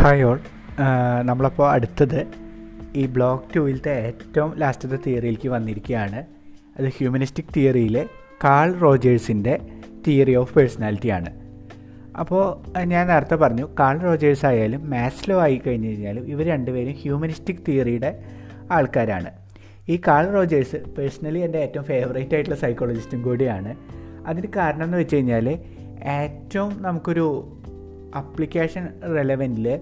Hi all നമ്മളപ്പോൾ അടുത്തത് ഈ ബ്ലോക്ക് ടൂവിലത്തെ ഏറ്റവും ലാസ്റ്റത്തെ തിയറിയിലേക്ക് വന്നിരിക്കുകയാണ്. അത് ഹ്യൂമനിസ്റ്റിക് തിയറിയിലെ കാൾ റോജേഴ്സിന്റെ തിയറി ഓഫ് പേഴ്സണാലിറ്റി ആണ്. അപ്പോൾ ഞാൻ നേരത്തെ പറഞ്ഞു കാൾ റോജേഴ്സ് ആയാലും മാസ്ലോ ആയി കഴിഞ്ഞ് കഴിഞ്ഞാലും ഇവർ രണ്ടുപേരും ഹ്യൂമനിസ്റ്റിക് തിയറിയുടെ ആൾക്കാരാണ്. ഈ കാൾ റോജേഴ്സ് പേഴ്സണലി എന്റെ ഏറ്റവും ഫേവറേറ്റ് ആയിട്ടുള്ള സൈക്കോളജിസ്റ്റും കൂടിയാണ്. അതിന് കാരണം എന്ന് വെച്ച് കഴിഞ്ഞാൽ ഏറ്റവും നമുക്കൊരു അപ്ലിക്കേഷൻ റെലവെന്റിൽ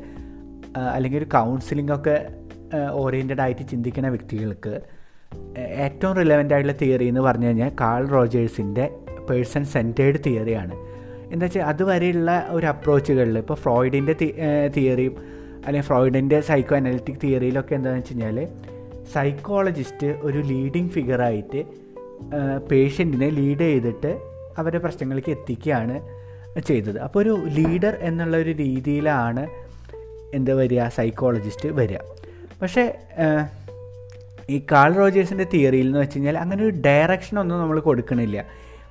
അല്ലെങ്കിൽ ഒരു കൗൺസിലിംഗ് ഒക്കെ ഓറിയന്റഡ് ആയിട്ട് ചിന്തിക്കുന്ന വ്യക്തികൾക്ക് ഏറ്റവും റിലവന്റ് ആയിട്ടുള്ള തിയറി എന്ന് പറഞ്ഞു കഴിഞ്ഞാൽ കാൾ റോജേഴ്സിന്റെ പേഴ്സൺ സെന്റേഡ് തിയറിയാണ് എന്താ വെച്ചാൽ അതുവരെയുള്ള ഒരു അപ്രോച്ചുകളിൽ ഇപ്പോൾ ഫ്രോയിഡിന്റെ തിയറിയും അല്ലെങ്കിൽ ഫ്രോയിഡിന്റെ സൈക്കോ അനലിറ്റിക് തിയറിയിലൊക്കെ എന്താണെന്ന് വെച്ച് കഴിഞ്ഞാൽ സൈക്കോളജിസ്റ്റ് ഒരു ലീഡിങ് ഫിഗറായിട്ട് പേഷ്യന്റിനെ ലീഡ് ചെയ്തിട്ട് അവരുടെ പ്രശ്നങ്ങളിലേക്ക് എത്തിക്കുകയാണ് ചെയ്തത്. അപ്പോൾ ഒരു ലീഡർ എന്നുള്ള ഒരു രീതിയിലാണ് എന്താ വരിക സൈക്കോളജിസ്റ്റ് വരിക. പക്ഷേ ഈ കാൾ റോജേഴ്സിന്റെ തിയറിയിൽ എന്ന് വെച്ച് കഴിഞ്ഞാൽ അങ്ങനെ ഒരു ഡയറക്ഷൻ ഒന്നും നമ്മൾ കൊടുക്കണില്ല.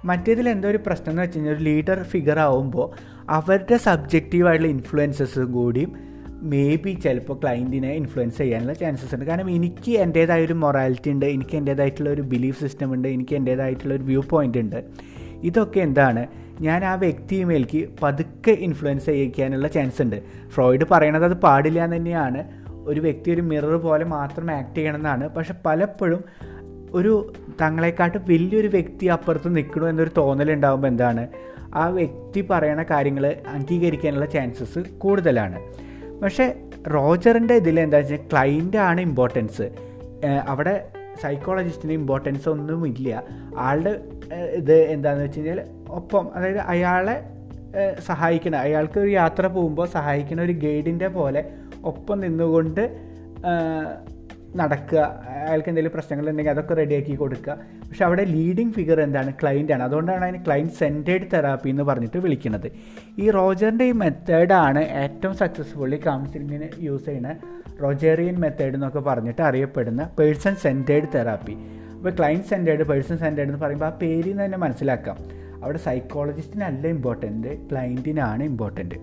മറ്റേതിൽ എന്തോ ഒരു പ്രശ്നം എന്ന് വെച്ച് കഴിഞ്ഞാൽ ഒരു ലീഡർ ഫിഗർ ആവുമ്പോൾ അവരുടെ സബ്ജക്റ്റീവായിട്ടുള്ള ഇൻഫ്ലുവൻസസും കൂടിയും മേ ബി ചിലപ്പോൾ ക്ലയന്റിനെ ഇൻഫ്ലുവൻസ് ചെയ്യാനുള്ള ചാൻസസ് ഉണ്ട്. കാരണം എനിക്ക് എന്റേതായ ഒരു മൊറാലിറ്റി ഉണ്ട് എനിക്ക് എന്റേതായിട്ടുള്ള ഒരു ബിലീഫ് സിസ്റ്റം ഉണ്ട് എനിക്ക് എന്റേതായിട്ടുള്ള ഒരു വ്യൂ പോയിന്റ് ഉണ്ട്. ഇതൊക്കെ എന്താണ്? ഞാൻ ആ വ്യക്തിയുമേൽക്ക് പതുക്കെ ഇൻഫ്ലുവൻസ് ചെയ്യിക്കാനുള്ള ചാൻസ് ഉണ്ട്. ഫ്രോയിഡ് പറയണത് അത് പാടില്ല എന്ന് തന്നെയാണ്. ഒരു വ്യക്തി ഒരു മിറർ പോലെ മാത്രം ആക്ട് ചെയ്യണമെന്നാണ്. പക്ഷെ പലപ്പോഴും ഒരു തങ്ങളെക്കാട്ട് വലിയൊരു വ്യക്തി അപ്പുറത്ത് നിൽക്കണു എന്നൊരു തോന്നലുണ്ടാകുമ്പോൾ എന്താണ്? ആ വ്യക്തി പറയണ കാര്യങ്ങൾ അംഗീകരിക്കാനുള്ള ചാൻസസ് കൂടുതലാണ്. പക്ഷേ റോജറിന്റെ ഇതിൽ എന്താ വെച്ചാൽ ക്ലൈന്റ് ആണ് ഇമ്പോർട്ടൻസ് അവിടെ സൈക്കോളജിസ്റ്റിന് ഇമ്പോർട്ടൻസ് ഒന്നുമില്ല. ആളുടെ ഇത് എന്താണെന്ന് വെച്ച് കഴിഞ്ഞാൽ ഒപ്പം അതായത് അയാളെ സഹായിക്കണം അയാൾക്ക് ഒരു യാത്ര പോകുമ്പോൾ സഹായിക്കുന്ന ഒരു ഗൈഡിന്റെ പോലെ ഒപ്പം നിന്നുകൊണ്ട് നടക്കുക അയാൾക്ക് എന്തെങ്കിലും പ്രശ്നങ്ങളുണ്ടെങ്കിൽ അതൊക്കെ റെഡിയാക്കി കൊടുക്കുക. പക്ഷെ അവിടെ ലീഡിങ് ഫിഗർ എന്താണ്? ക്ലൈന്റ് ആണ്. അതുകൊണ്ടാണ് അതിന് ക്ലൈന്റ് സെന്റേഡ് തെറാപ്പി എന്ന് പറഞ്ഞിട്ട് വിളിക്കുന്നത്. ഈ റോജറിന്റെ ഈ മെത്തേഡാണ് ഏറ്റവും സക്സസ്ഫുള്ളി കൗൺസിലിങ്ങിന് യൂസ് ചെയ്യുന്ന റോജേറിയൻ മെത്തേഡ് എന്നൊക്കെ പറഞ്ഞിട്ട് അറിയപ്പെടുന്ന പേഴ്സൺ സെന്റേഡ് തെറാപ്പി അപ്പോൾ ക്ലയന്റ് സെന്റേഡ് പേഴ്സൺ സെന്റേഡ് എന്ന് പറയുമ്പോൾ ആ പേരിൽ നിന്ന് തന്നെ മനസ്സിലാക്കാം. അവിടെ സൈക്കോളജിസ്റ്റിനല്ല ഇമ്പോർട്ടന്റ് ക്ലയന്റിനാണ് ഇമ്പോർട്ടന്റ്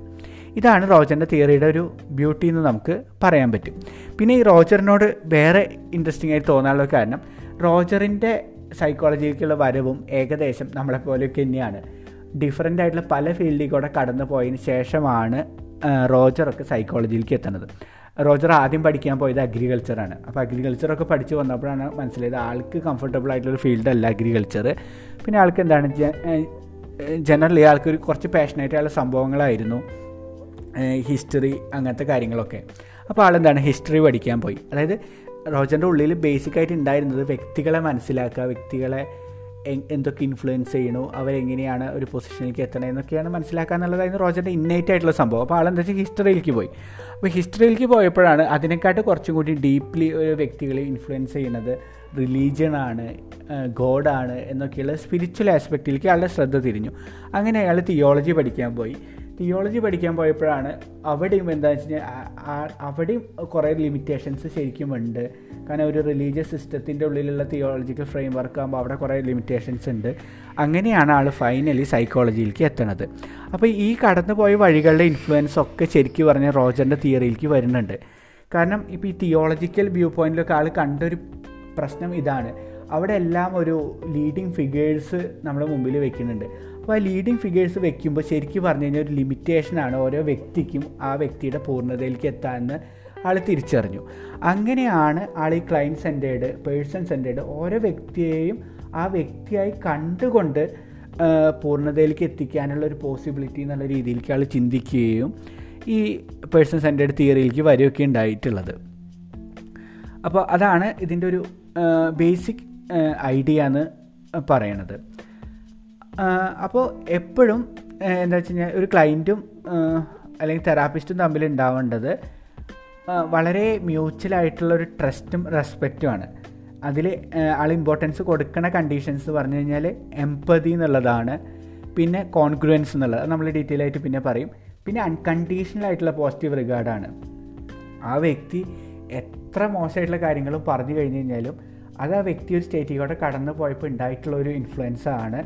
ഇതാണ് റോജറിന്റെ തിയറിയുടെ ഒരു ബ്യൂട്ടി എന്ന് നമുക്ക് പറയാൻ പറ്റും. പിന്നെ ഈ റോജറിനോട് വേറെ ഇൻട്രസ്റ്റിംഗ് ആയിട്ട് തോന്നാനുള്ള കാരണം റോജറിന്റെ സൈക്കോളജിക്കുള്ള വരവും ഏകദേശം നമ്മളെപ്പോലെയൊക്കെ തന്നെയാണ്. ഡിഫറെന്റ് ആയിട്ടുള്ള പല ഫീൽഡിൽ കൂടെ കടന്നു പോയതിന് ശേഷമാണ് റോജറൊക്കെ സൈക്കോളജിയിലേക്ക് എത്തുന്നത്. റോജർ ആദ്യം പഠിക്കാൻ പോയത് അഗ്രികൾച്ചറാണ് അപ്പോൾ അഗ്രികൾച്ചറൊക്കെ പഠിച്ച് വന്നപ്പോഴാണ് മനസ്സിലായത് ആൾക്ക് കംഫർട്ടബിൾ ആയിട്ടുള്ളൊരു ഫീൽഡല്ല അഗ്രികൾച്ചർ പിന്നെ ആൾക്ക് എന്താണ് ജനറലി ആൾക്ക് ഒരു കുറച്ച് പാഷനായിട്ടുള്ള സംഭവങ്ങളായിരുന്നു. ഹിസ്റ്ററി അങ്ങനത്തെ കാര്യങ്ങളൊക്കെ. അപ്പോൾ ആളെന്താണ് ഹിസ്റ്ററി പഠിക്കാൻ പോയി. അതായത് റോജറിന്റെ ഉള്ളിൽ ബേസിക്കായിട്ട് ഉണ്ടായിരുന്നത് വ്യക്തികളെ മനസ്സിലാക്കുക വ്യക്തികളെ എന്തൊക്കെ ഇൻഫ്ലുവൻസ് ചെയ്യണു? അവരെങ്ങനെയാണ് ഒരു പൊസിഷനിലേക്ക് എത്തണേ എന്നൊക്കെയാണ് മനസ്സിലാക്കുക എന്നുള്ളതായിരുന്നു റോജറിന്റെ ഇന്നേറ്റ് ആയിട്ടുള്ള സംഭവം. അപ്പോൾ ആളെന്താ വെച്ചാൽ ഹിസ്റ്ററിയിലേക്ക് പോയി. അപ്പോൾ ഹിസ്റ്ററിയിലേക്ക് പോയപ്പോഴാണ് അതിനെക്കാട്ട് കുറച്ചും കൂടി ഡീപ്ലി ഒരു വ്യക്തികളെ ഇൻഫ്ലുവൻസ് ചെയ്യുന്നത് റിലീജിയനാണ് ഗോഡാണ് എന്നൊക്കെയുള്ള സ്പിരിച്വൽ ആസ്പെക്റ്റിലേക്ക് അയാളുടെ ശ്രദ്ധ തിരിഞ്ഞു. അങ്ങനെ അയാൾ തിയോളജി പഠിക്കാൻ പോയി. തിയോളജി പഠിക്കാൻ പോയപ്പോഴാണ് അവിടെയും എന്താണെന്ന് വെച്ച് അവിടെയും കുറേ ലിമിറ്റേഷൻസ് ശരിക്കും ഉണ്ട്. കാരണം ഒരു റിലീജിയസ് സിസ്റ്റത്തിന്റെ ഉള്ളിലുള്ള തിയോളജിക്കൽ ഫ്രെയിം വർക്ക് ആകുമ്പോൾ അവിടെ കുറേ ലിമിറ്റേഷൻസ് ഉണ്ട്. അങ്ങനെയാണ് ആൾ ഫൈനലി സൈക്കോളജിയിലേക്ക് എത്തുന്നത് അപ്പോൾ ഈ കടന്നുപോയ വഴികളുടെ ഇൻഫ്ലുവൻസ് ഒക്കെ ശരിക്കും പറഞ്ഞ റോജറിന്റെ തിയറിയിലേക്ക് വരുന്നുണ്ട്. കാരണം ഇപ്പോൾ ഈ തിയോളജിക്കൽ വ്യൂ പോയിന്റിലൊക്കെ ആൾ കണ്ടൊരു പ്രശ്നം ഇതാണ്. അവിടെ എല്ലാം ഒരു ലീഡിങ് ഫിഗേഴ്സ് നമ്മുടെ മുമ്പിൽ വെക്കുന്നുണ്ട്. അപ്പോൾ ആ ലീഡിങ് ഫിഗേഴ്സ് വെക്കുമ്പോൾ ശരിക്കും പറഞ്ഞു കഴിഞ്ഞാൽ ഒരു ലിമിറ്റേഷനാണ് ഓരോ വ്യക്തിക്കും ആ വ്യക്തിയുടെ പൂർണതയിലേക്ക് എത്താമെന്ന് ആൾ തിരിച്ചറിഞ്ഞു. അങ്ങനെയാണ് ആൾ ഈ ക്ലയന്റ് സെന്റേഡ് പേഴ്സൺ സെന്റേഡ് ഓരോ വ്യക്തിയെയും ആ വ്യക്തിയായി കണ്ടുകൊണ്ട് പൂർണതയിലേക്ക് എത്തിക്കാനുള്ള ഒരു പോസിബിലിറ്റി എന്നുള്ള രീതിയിലേക്ക് ആൾ ചിന്തിക്കുകയും ഈ പേഴ്സൺ സെന്റേഡ് തിയറിയിലേക്ക് വരികയൊക്കെ ഉണ്ടായിട്ടുള്ളത്. അപ്പോൾ അതാണ് ഇതിന്റെ ഒരു ബേസിക് ഐഡിയ എന്ന് പറയണത്. അപ്പോൾ എപ്പോഴും എന്താ വെച്ച് കഴിഞ്ഞാൽ ഒരു ക്ലയന്റും അല്ലെങ്കിൽ തെറാപ്പിസ്റ്റും തമ്മിൽ ഉണ്ടാവേണ്ടത് വളരെ മ്യൂച്വലായിട്ടുള്ള ഒരു ട്രസ്റ്റും റെസ്പെക്റ്റുമാണ് അതിൽ ആൾ ഇമ്പോർട്ടൻസ് കൊടുക്കുന്ന കണ്ടീഷൻസ് പറഞ്ഞു കഴിഞ്ഞാൽ എംപതി എന്നുള്ളതാണ് പിന്നെ കോൺഗ്രുവൻസ് എന്നുള്ളത്. നമ്മൾ ഡീറ്റെയിൽ ആയിട്ട് പിന്നെ പറയും. പിന്നെ അൺകണ്ടീഷണൽ ആയിട്ടുള്ള പോസിറ്റീവ് റിഗാർഡാണ് ആ വ്യക്തി എത്ര മോശമായിട്ടുള്ള കാര്യങ്ങളും പറഞ്ഞു കഴിഞ്ഞ് കഴിഞ്ഞാലും അത് ആ വ്യക്തി ഒരു സ്റ്റേറ്റിലൂടെ കടന്നു പോയപ്പോൾ ഉണ്ടായിട്ടുള്ള ഒരു ഇൻഫ്ലുവൻസ് ആണ്.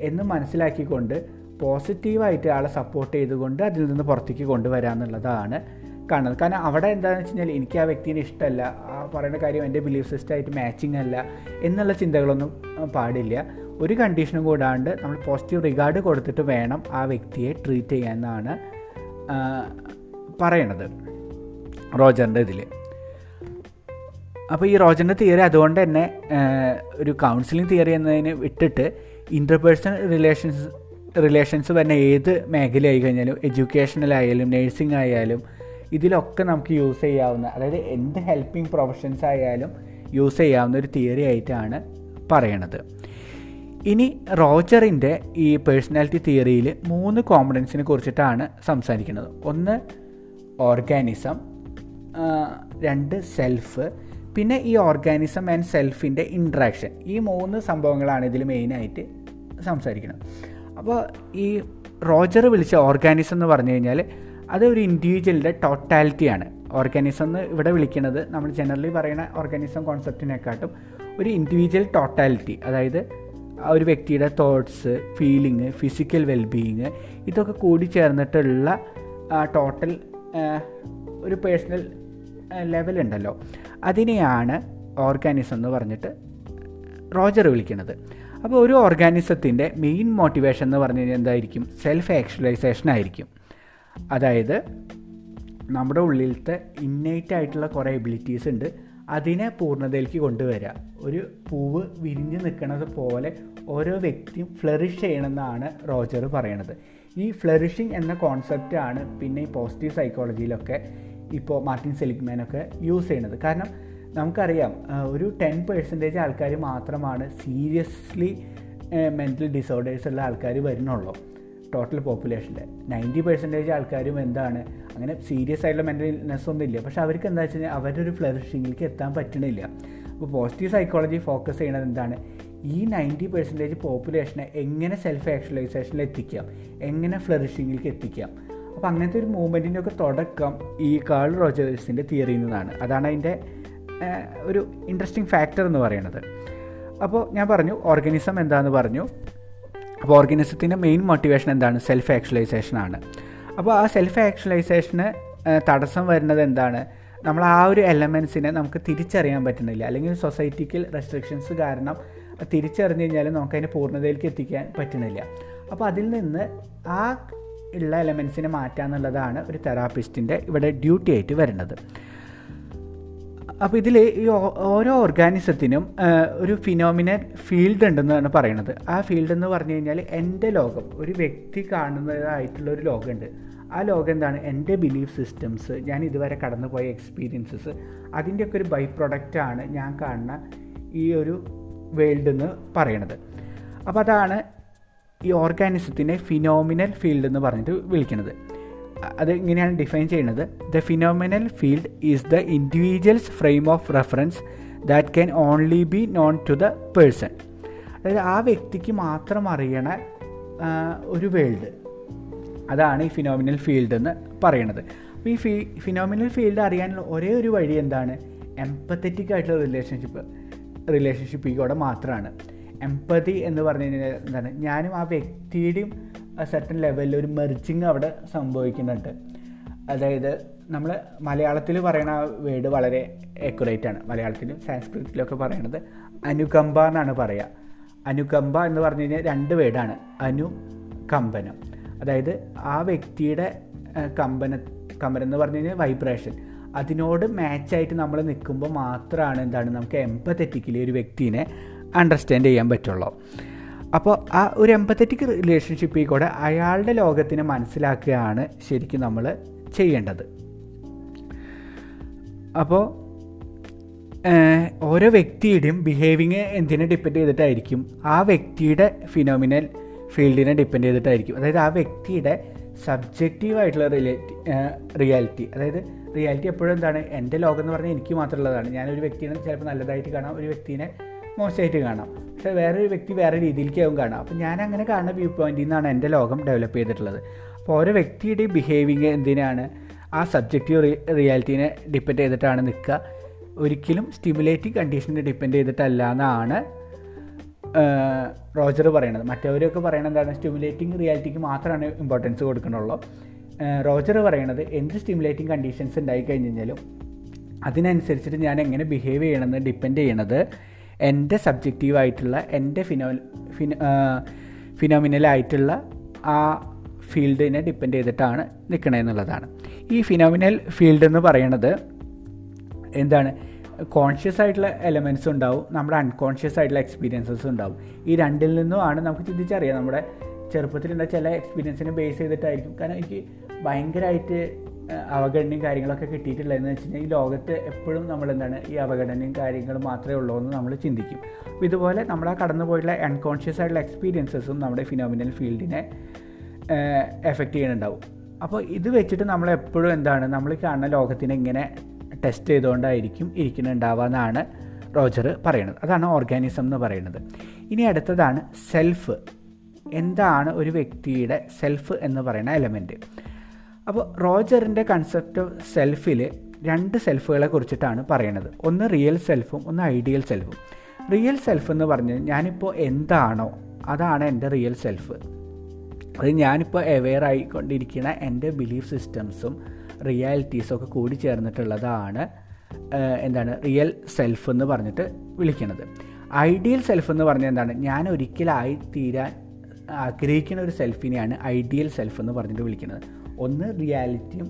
എന്ന് മനസ്സിലാക്കിക്കൊണ്ട് പോസിറ്റീവായിട്ട് ആളെ സപ്പോർട്ട് ചെയ്തുകൊണ്ട് അതിൽ നിന്ന് പുറത്തേക്ക് കൊണ്ടുവരാമെന്നുള്ളതാണ് കാണുന്നത്. കാരണം അവിടെ എന്താണെന്ന് വെച്ച് കഴിഞ്ഞാൽ എനിക്ക് ആ വ്യക്തിനെ ഇഷ്ടമല്ല. ആ പറയുന്ന കാര്യം എന്റെ ബിലീഫ് സിസ്റ്റമായിട്ട് മാച്ചിങ് അല്ല എന്നുള്ള ചിന്തകളൊന്നും പാടില്ല. ഒരു കണ്ടീഷനും കൂടാണ്ട് നമ്മൾ പോസിറ്റീവ് റിഗാർഡ് കൊടുത്തിട്ട് വേണം ആ വ്യക്തിയെ ട്രീറ്റ് ചെയ്യാമെന്നാണ് പറയണത് റോജറിന്റെ ഇതിൽ അപ്പോൾ ഈ റോജറിന്റെ തിയറി അതുകൊണ്ട് തന്നെ ഒരു കൗൺസിലിംഗ് തിയറി എന്നതിന് വിട്ടിട്ട് ഇന്റർപേഴ്സണൽ റിലേഷൻസ് റിലേഷൻസ് വരുന്ന ഏത് മേഖലയായി കഴിഞ്ഞാലും എഡ്യൂക്കേഷനിലായാലും നേഴ്സിംഗ് ആയാലും ഇതിലൊക്കെ നമുക്ക് യൂസ് ചെയ്യാവുന്ന അതായത് എന്ത് ഹെൽപ്പിംഗ് പ്രൊഫഷൻസ് ആയാലും യൂസ് ചെയ്യാവുന്ന ഒരു തിയറി ആയിട്ടാണ് പറയണത്. ഇനി റോജറിന്റെ ഈ പേഴ്സണാലിറ്റി തിയറിയിൽ മൂന്ന് കോമ്പണൻസിനെ കുറിച്ചിട്ടാണ് സംസാരിക്കുന്നത്. ഒന്ന് ഓർഗാനിസം രണ്ട് സെൽഫ് പിന്നെ ഈ ഓർഗാനിസം ആൻഡ് സെൽഫിന്റെ ഇൻട്രാക്ഷൻ ഈ മൂന്ന് സംഭവങ്ങളാണ് ഇതിൽ മെയിനായിട്ട് സംസാരിക്കുന്നത് അപ്പോൾ ഈ റോജർ വിളിച്ച ഓർഗാനിസം എന്ന് പറഞ്ഞു കഴിഞ്ഞാൽ അത് ഒരു ഇൻഡിവിജ്വലിന്റെ ടോട്ടാലിറ്റിയാണ്. ഓർഗാനിസം എന്ന് ഇവിടെ വിളിക്കുന്നത് നമ്മൾ ജനറലി പറയുന്ന ഓർഗാനിസം കോൺസെപ്റ്റിനെക്കാട്ടും ഒരു ഇൻഡിവിജ്വൽ ടോട്ടാലിറ്റി അതായത് ഒരു വ്യക്തിയുടെ തോട്ട്സ് ഫീലിംഗ് ഫിസിക്കൽ വെൽബീയിങ് ഇതൊക്കെ കൂടി ചേർന്നിട്ടുള്ള ടോട്ടൽ ഒരു പേഴ്സണൽ ലെവൽ ഉണ്ടല്ലോ. അതിനെയാണ് ഓർഗാനിസം എന്ന് പറഞ്ഞിട്ട് റോജർ വിളിക്കുന്നത്. അപ്പോൾ ഒരു ഓർഗാനിസത്തിന്റെ മെയിൻ മോട്ടിവേഷൻ എന്ന് പറഞ്ഞു കഴിഞ്ഞാൽ എന്തായിരിക്കും? സെൽഫ് ആക്ച്വലൈസേഷൻ ആയിരിക്കും. അതായത് നമ്മുടെ ഉള്ളിലത്തെ ഇന്നേറ്റ് ആയിട്ടുള്ള കുറേ എബിലിറ്റീസ് ഉണ്ട്. അതിനെ പൂർണതയിലേക്ക് കൊണ്ടുവരിക. ഒരു പൂവ് വിരിഞ്ഞ് നിൽക്കുന്നത് പോലെ ഓരോ വ്യക്തിയും ഫ്ലറിഷ് ചെയ്യണമെന്നാണ് റോജർ പറയണത്. ഈ ഫ്ലറിഷിങ് എന്ന കോൺസെപ്റ്റാണ് പിന്നെ ഈ പോസിറ്റീവ് സൈക്കോളജിയിലൊക്കെ ഇപ്പോൾ മാർട്ടിൻ സെലിഗ്മാനൊക്കെ യൂസ് ചെയ്യുന്നത് കാരണം നമുക്കറിയാം ഒരു ടെൻ പെർസെന്റേജ് ആൾക്കാർ മാത്രമാണ് സീരിയസ്ലി മെന്റൽ ഡിസോർഡേഴ്സ് ഉള്ള ആൾക്കാർ വരുന്നുള്ളൂ. ടോട്ടൽ പോപ്പുലേഷന്റെ നയന്റി പെർസെന്റേജ് ആൾക്കാരും എന്താണ് അങ്ങനെ സീരിയസ് ആയിട്ടുള്ള മെന്റൽ ഇൽനെസ് ഒന്നും ഇല്ല. പക്ഷേ അവർക്ക് എന്താ വെച്ച് കഴിഞ്ഞാൽ അവരുടെ ഒരു ഫ്ലറിഷിങ്ങിലേക്ക് എത്താൻ പറ്റണില്ല. അപ്പോൾ പോസിറ്റീവ് സൈക്കോളജി ഫോക്കസ് ചെയ്യുന്നത് എന്താണ് ഈ നയന്റി പെർസെന്റേജ് പോപ്പുലേഷനെ എങ്ങനെ സെൽഫ് ആക്ച്വലൈസേഷനിൽ എത്തിക്കാം എങ്ങനെ ഫ്ലറിഷിങ്ങിലേക്ക് എത്തിക്കാം. അപ്പോൾ അങ്ങനത്തെ ഒരു മൂവ്മെന്റിന്റെ ഒക്കെ തുടക്കം ഈ കാൾ റോജേഴ്സിന്റെ തിയറിയിൽ നിന്നാണ്. അതാണ് അതിന്റെ ഒരു ഇൻട്രസ്റ്റിംഗ് ഫാക്ടർ എന്ന് പറയുന്നത്. അപ്പോൾ ഞാൻ പറഞ്ഞു ഓർഗനിസം എന്താണെന്ന് പറഞ്ഞു. അപ്പോൾ ഓർഗനിസത്തിന്റെ മെയിൻ മോട്ടിവേഷൻ എന്താണ്? സെൽഫ് ആക്ച്വലൈസേഷൻ ആണ്. അപ്പോൾ ആ സെൽഫ് ആക്ച്വലൈസേഷന് തടസ്സം വരുന്നത് എന്താണ്? നമ്മൾ ആ ഒരു എലമെൻസിനെ നമുക്ക് തിരിച്ചറിയാൻ പറ്റുന്നില്ല. അല്ലെങ്കിൽ സൊസൈറ്റിക്കൽ റെസ്ട്രിക്ഷൻസ് കാരണം തിരിച്ചറിഞ്ഞു കഴിഞ്ഞാൽ നമുക്ക് അതിനെ പൂർണതയിലേക്ക് എത്തിക്കാൻ പറ്റുന്നില്ല. അപ്പോൾ അതിൽ നിന്ന് ആ ഉള്ള എലമെൻസിനെ മാറ്റുക എന്നുള്ളതാണ് ഒരു തെറാപ്പിസ്റ്റിന്റെ ഇവിടെ ഡ്യൂട്ടി ആയിട്ട് വരുന്നത്. അപ്പോൾ ഇതിൽ ഈ ഓരോ ഓർഗാനിസത്തിനും ഒരു ഫിനോമിനൽ ഫീൽഡ് ഉണ്ടെന്നാണ് പറയുന്നത് ആ ഫീൽഡ് എന്ന് പറഞ്ഞു കഴിഞ്ഞാൽ എന്റെ ലോകം ഒരു വ്യക്തി കാണുന്നതായിട്ടുള്ള ഒരു ലോകമുണ്ട്. ആ ലോകം എന്താണ്? എന്റെ ബിലീഫ് സിസ്റ്റംസ് ഞാൻ ഇതുവരെ കടന്നുപോയ എക്സ്പീരിയൻസസ് അതിന്റെയൊക്കെ ഒരു ബൈ പ്രൊഡക്റ്റാണ് ഞാൻ കാണുന്ന ഈ ഒരു വേൾഡ് എന്ന് പറയണത്. അപ്പോൾ അതാണ് ഈ ഓർഗാനിസത്തിനെ ഫിനോമിനൽ ഫീൽഡ് എന്ന് പറഞ്ഞിട്ട് വിളിക്കുന്നത് അത് ഇങ്ങനെയാണ് ഡിഫൈൻ ചെയ്യുന്നത്? The phenomenal field is the individual's frame of reference that can only be known to the person അതായത് ആ വ്യക്തിക്ക് മാത്രം അറിയണ ഒരു വേൾഡ് അതാണ് ഈ ഫിനോമിനൽ ഫീൽഡ് എന്ന് പറയണത്. അപ്പോൾ ഈ ഫീ ഫിനോമിനൽ ഫീൽഡ് അറിയാനുള്ള ഒരേ ഒരു വഴി എന്താണ്? എംപത്തറ്റിക് ആയിട്ടുള്ള റിലേഷൻഷിപ്പ് റിലേഷൻഷിപ്പിലൂടെ മാത്രമാണ് എംപതി എന്ന് പറഞ്ഞു കഴിഞ്ഞാൽ എന്താണ്? ഞാനും ആ വ്യക്തിയുടെയും സെർട്ടൺ ലെവലിൽ ഒരു മെർജിങ് അവിടെ സംഭവിക്കുന്നുണ്ട്. അതായത് നമ്മൾ മലയാളത്തിൽ പറയുന്ന ആ വേർഡ് വളരെ അക്യുറേറ്റ് ആണ്. മലയാളത്തിലും സാൻസ്ക്രിറ്റിലൊക്കെ പറയണത് അനുകമ്പ എന്നാണ് പറയുക അനുകമ്പ എന്ന് പറഞ്ഞു കഴിഞ്ഞാൽ രണ്ട് വേർഡാണ് അനുകമ്പനം. അതായത് ആ വ്യക്തിയുടെ കമ്പന കമ്പനം എന്ന് പറഞ്ഞു കഴിഞ്ഞാൽ വൈബ്രേഷൻ അതിനോട് മാച്ചായിട്ട് നമ്മൾ നിൽക്കുമ്പോൾ മാത്രമാണ് എന്താണ് നമുക്ക് എംപത്തറ്റിക്കലി ഒരു വ്യക്തിനെ അണ്ടർസ്റ്റാൻഡ് ചെയ്യാൻ പറ്റുള്ളൂ. അപ്പോൾ ആ ഒരു എമ്പത്തറ്റിക് റിലേഷൻഷിപ്പിൽ കൂടെ അയാളുടെ ലോകത്തിനെ മനസ്സിലാക്കുകയാണ് ശരിക്കും നമ്മൾ ചെയ്യേണ്ടത്. അപ്പോൾ ഓരോ വ്യക്തിയുടെയും ബിഹേവിങ് എന്തിനെ ഡിപ്പെൻഡ് ചെയ്തിട്ടായിരിക്കും? ആ വ്യക്തിയുടെ ഫിനോമിനൽ ഫീൽഡിനെ ഡിപ്പെൻഡ് ചെയ്തിട്ടായിരിക്കും. അതായത് ആ വ്യക്തിയുടെ സബ്ജക്റ്റീവായിട്ടുള്ള റിലേറ്റി റിയാലിറ്റി അതായത് റിയാലിറ്റി എപ്പോഴും എന്താണ്? എന്റെ ലോകം എന്ന് പറഞ്ഞാൽ എനിക്ക് മാത്രമുള്ളതാണ്. ഞാനൊരു വ്യക്തിനെ ചിലപ്പോൾ നല്ലതായിട്ട് കാണാം ഒരു വ്യക്തിനെ മോശമായിട്ട് കാണാം. പക്ഷേ വേറൊരു വ്യക്തി വേറെ രീതിയിലേക്കാവും കാണുക. അപ്പോൾ ഞാൻ അങ്ങനെ കാണുന്ന വ്യൂ പോയിന്റിൽ നിന്നാണ് എന്റെ ലോകം ഡെവലപ്പ് ചെയ്തിട്ടുള്ളത്. അപ്പോൾ ഓരോ വ്യക്തിയുടെ ബിഹേവിങ് എന്തിനാണ് ആ സബ്ജക്റ്റീവ് റിയാലിറ്റീനെ ഡിപ്പെൻഡ് ചെയ്തിട്ടാണ് നിൽക്കുക. ഒരിക്കലും സ്റ്റിമുലേറ്റിംഗ് കണ്ടീഷനെ ഡിപ്പെൻഡ് ചെയ്തിട്ടല്ല എന്നാണ് റോജർ പറയണത്. മറ്റവരൊക്കെ പറയണത് എന്താണ് സ്റ്റിമുലേറ്റിംഗ് റിയാലിറ്റിക്ക് മാത്രമാണ് ഇമ്പോർട്ടൻസ് കൊടുക്കണുള്ളൂ. റോജർ പറയണത് എന്ത് സ്റ്റിമുലേറ്റിംഗ് കണ്ടീഷൻസ് ഉണ്ടായി കഴിഞ്ഞ് കഴിഞ്ഞാലും അതിനനുസരിച്ചിട്ട് ഞാൻ എങ്ങനെ ബിഹേവ് ചെയ്യണമെന്ന് ഡിപ്പെൻഡ് ചെയ്യണത് എന്റെ സബ്ജക്റ്റീവായിട്ടുള്ള എന്റെ ഫിനോ ഫിന ഫിനോമിനലായിട്ടുള്ള ആ ഫീൽഡിനെ ഡിപ്പെൻഡ് ചെയ്തിട്ടാണ് നിൽക്കണമെന്നുള്ളതാണ് ഈ ഫിനോമിനൽ ഫീൽഡ് എന്ന് പറയുന്നത് എന്താണ്? കോൺഷ്യസ് ആയിട്ടുള്ള എലമെന്റ്സ് ഉണ്ടാവും നമ്മുടെ അൺകോൺഷ്യസ് ആയിട്ടുള്ള എക്സ്പീരിയൻസസ് ഉണ്ടാവും. ഈ രണ്ടിൽ നിന്നുമാണ് നമുക്ക് ചിന്തിച്ചറിയാം. നമ്മുടെ ചെറുപ്പത്തിലുള്ള ചില എക്സ്പീരിയൻസിനെ ബേസ് ചെയ്തിട്ടായിരിക്കും. കാരണം എനിക്ക് ഭയങ്കരമായിട്ട് അവഗണനയും കാര്യങ്ങളൊക്കെ കിട്ടിയിട്ടുള്ളതെന്ന് വെച്ച് കഴിഞ്ഞാൽ ഈ ലോകത്ത് എപ്പോഴും നമ്മൾ എന്താണ് ഈ അവഗണനയും കാര്യങ്ങളും മാത്രമേ ഉള്ളൂ എന്ന് നമ്മൾ ചിന്തിക്കും. അപ്പോൾ ഇതുപോലെ നമ്മൾ ആ കടന്നു പോയിട്ടുള്ള അൺകോൺഷ്യസ് ആയിട്ടുള്ള എക്സ്പീരിയൻസസും നമ്മുടെ ഫിനോമിനൽ ഫീൽഡിനെ എഫക്റ്റ് ചെയ്യുന്നുണ്ടാവും. അപ്പോൾ ഇത് വെച്ചിട്ട് നമ്മൾ എപ്പോഴും എന്താണ് നമ്മൾ കാണുന്ന ലോകത്തിനെ ഇങ്ങനെ ടെസ്റ്റ് ചെയ്തുകൊണ്ടായിരിക്കും ഇരിക്കുന്നുണ്ടാവുക എന്നാണ് റോജർ പറയുന്നത്. അതാണ് ഓർഗാനിസം എന്ന് പറയുന്നത്. ഇനി അടുത്തതാണ് സെൽഫ് എന്താണ് ഒരു വ്യക്തിയുടെ സെൽഫ് എന്ന് പറയുന്ന എലമെന്റ് അപ്പോൾ റോജറിന്റെ കൺസെപ്റ്റ് സെൽഫിൽ രണ്ട് സെൽഫുകളെ കുറിച്ചിട്ടാണ് പറയണത്. ഒന്ന് റിയൽ സെൽഫും ഒന്ന് ഐഡിയൽ സെൽഫും റിയൽ സെൽഫ് എന്ന് പറഞ്ഞാൽ ഞാനിപ്പോൾ എന്താണോ അതാണ് എന്റെ റിയൽ സെൽഫ് അത് ഞാനിപ്പോൾ അവെയർ ആയിക്കൊണ്ടിരിക്കുന്ന എന്റെ ബിലീഫ് സിസ്റ്റംസും റിയാലിറ്റീസും ഒക്കെ കൂടി ചേർന്നിട്ടുള്ളതാണ് എന്താണ് റിയൽ സെൽഫ് എന്ന് പറഞ്ഞിട്ട് വിളിക്കുന്നത് ഐഡിയൽ സെൽഫ് എന്ന് പറഞ്ഞാൽ എന്താണ്? ഞാൻ ഒരിക്കലായി തീരാൻ ആഗ്രഹിക്കുന്ന ഒരു സെൽഫിനെയാണ് ഐഡിയൽ സെൽഫ് എന്ന് പറഞ്ഞിട്ട് വിളിക്കുന്നത് ഒന്ന് റിയാലിറ്റിയും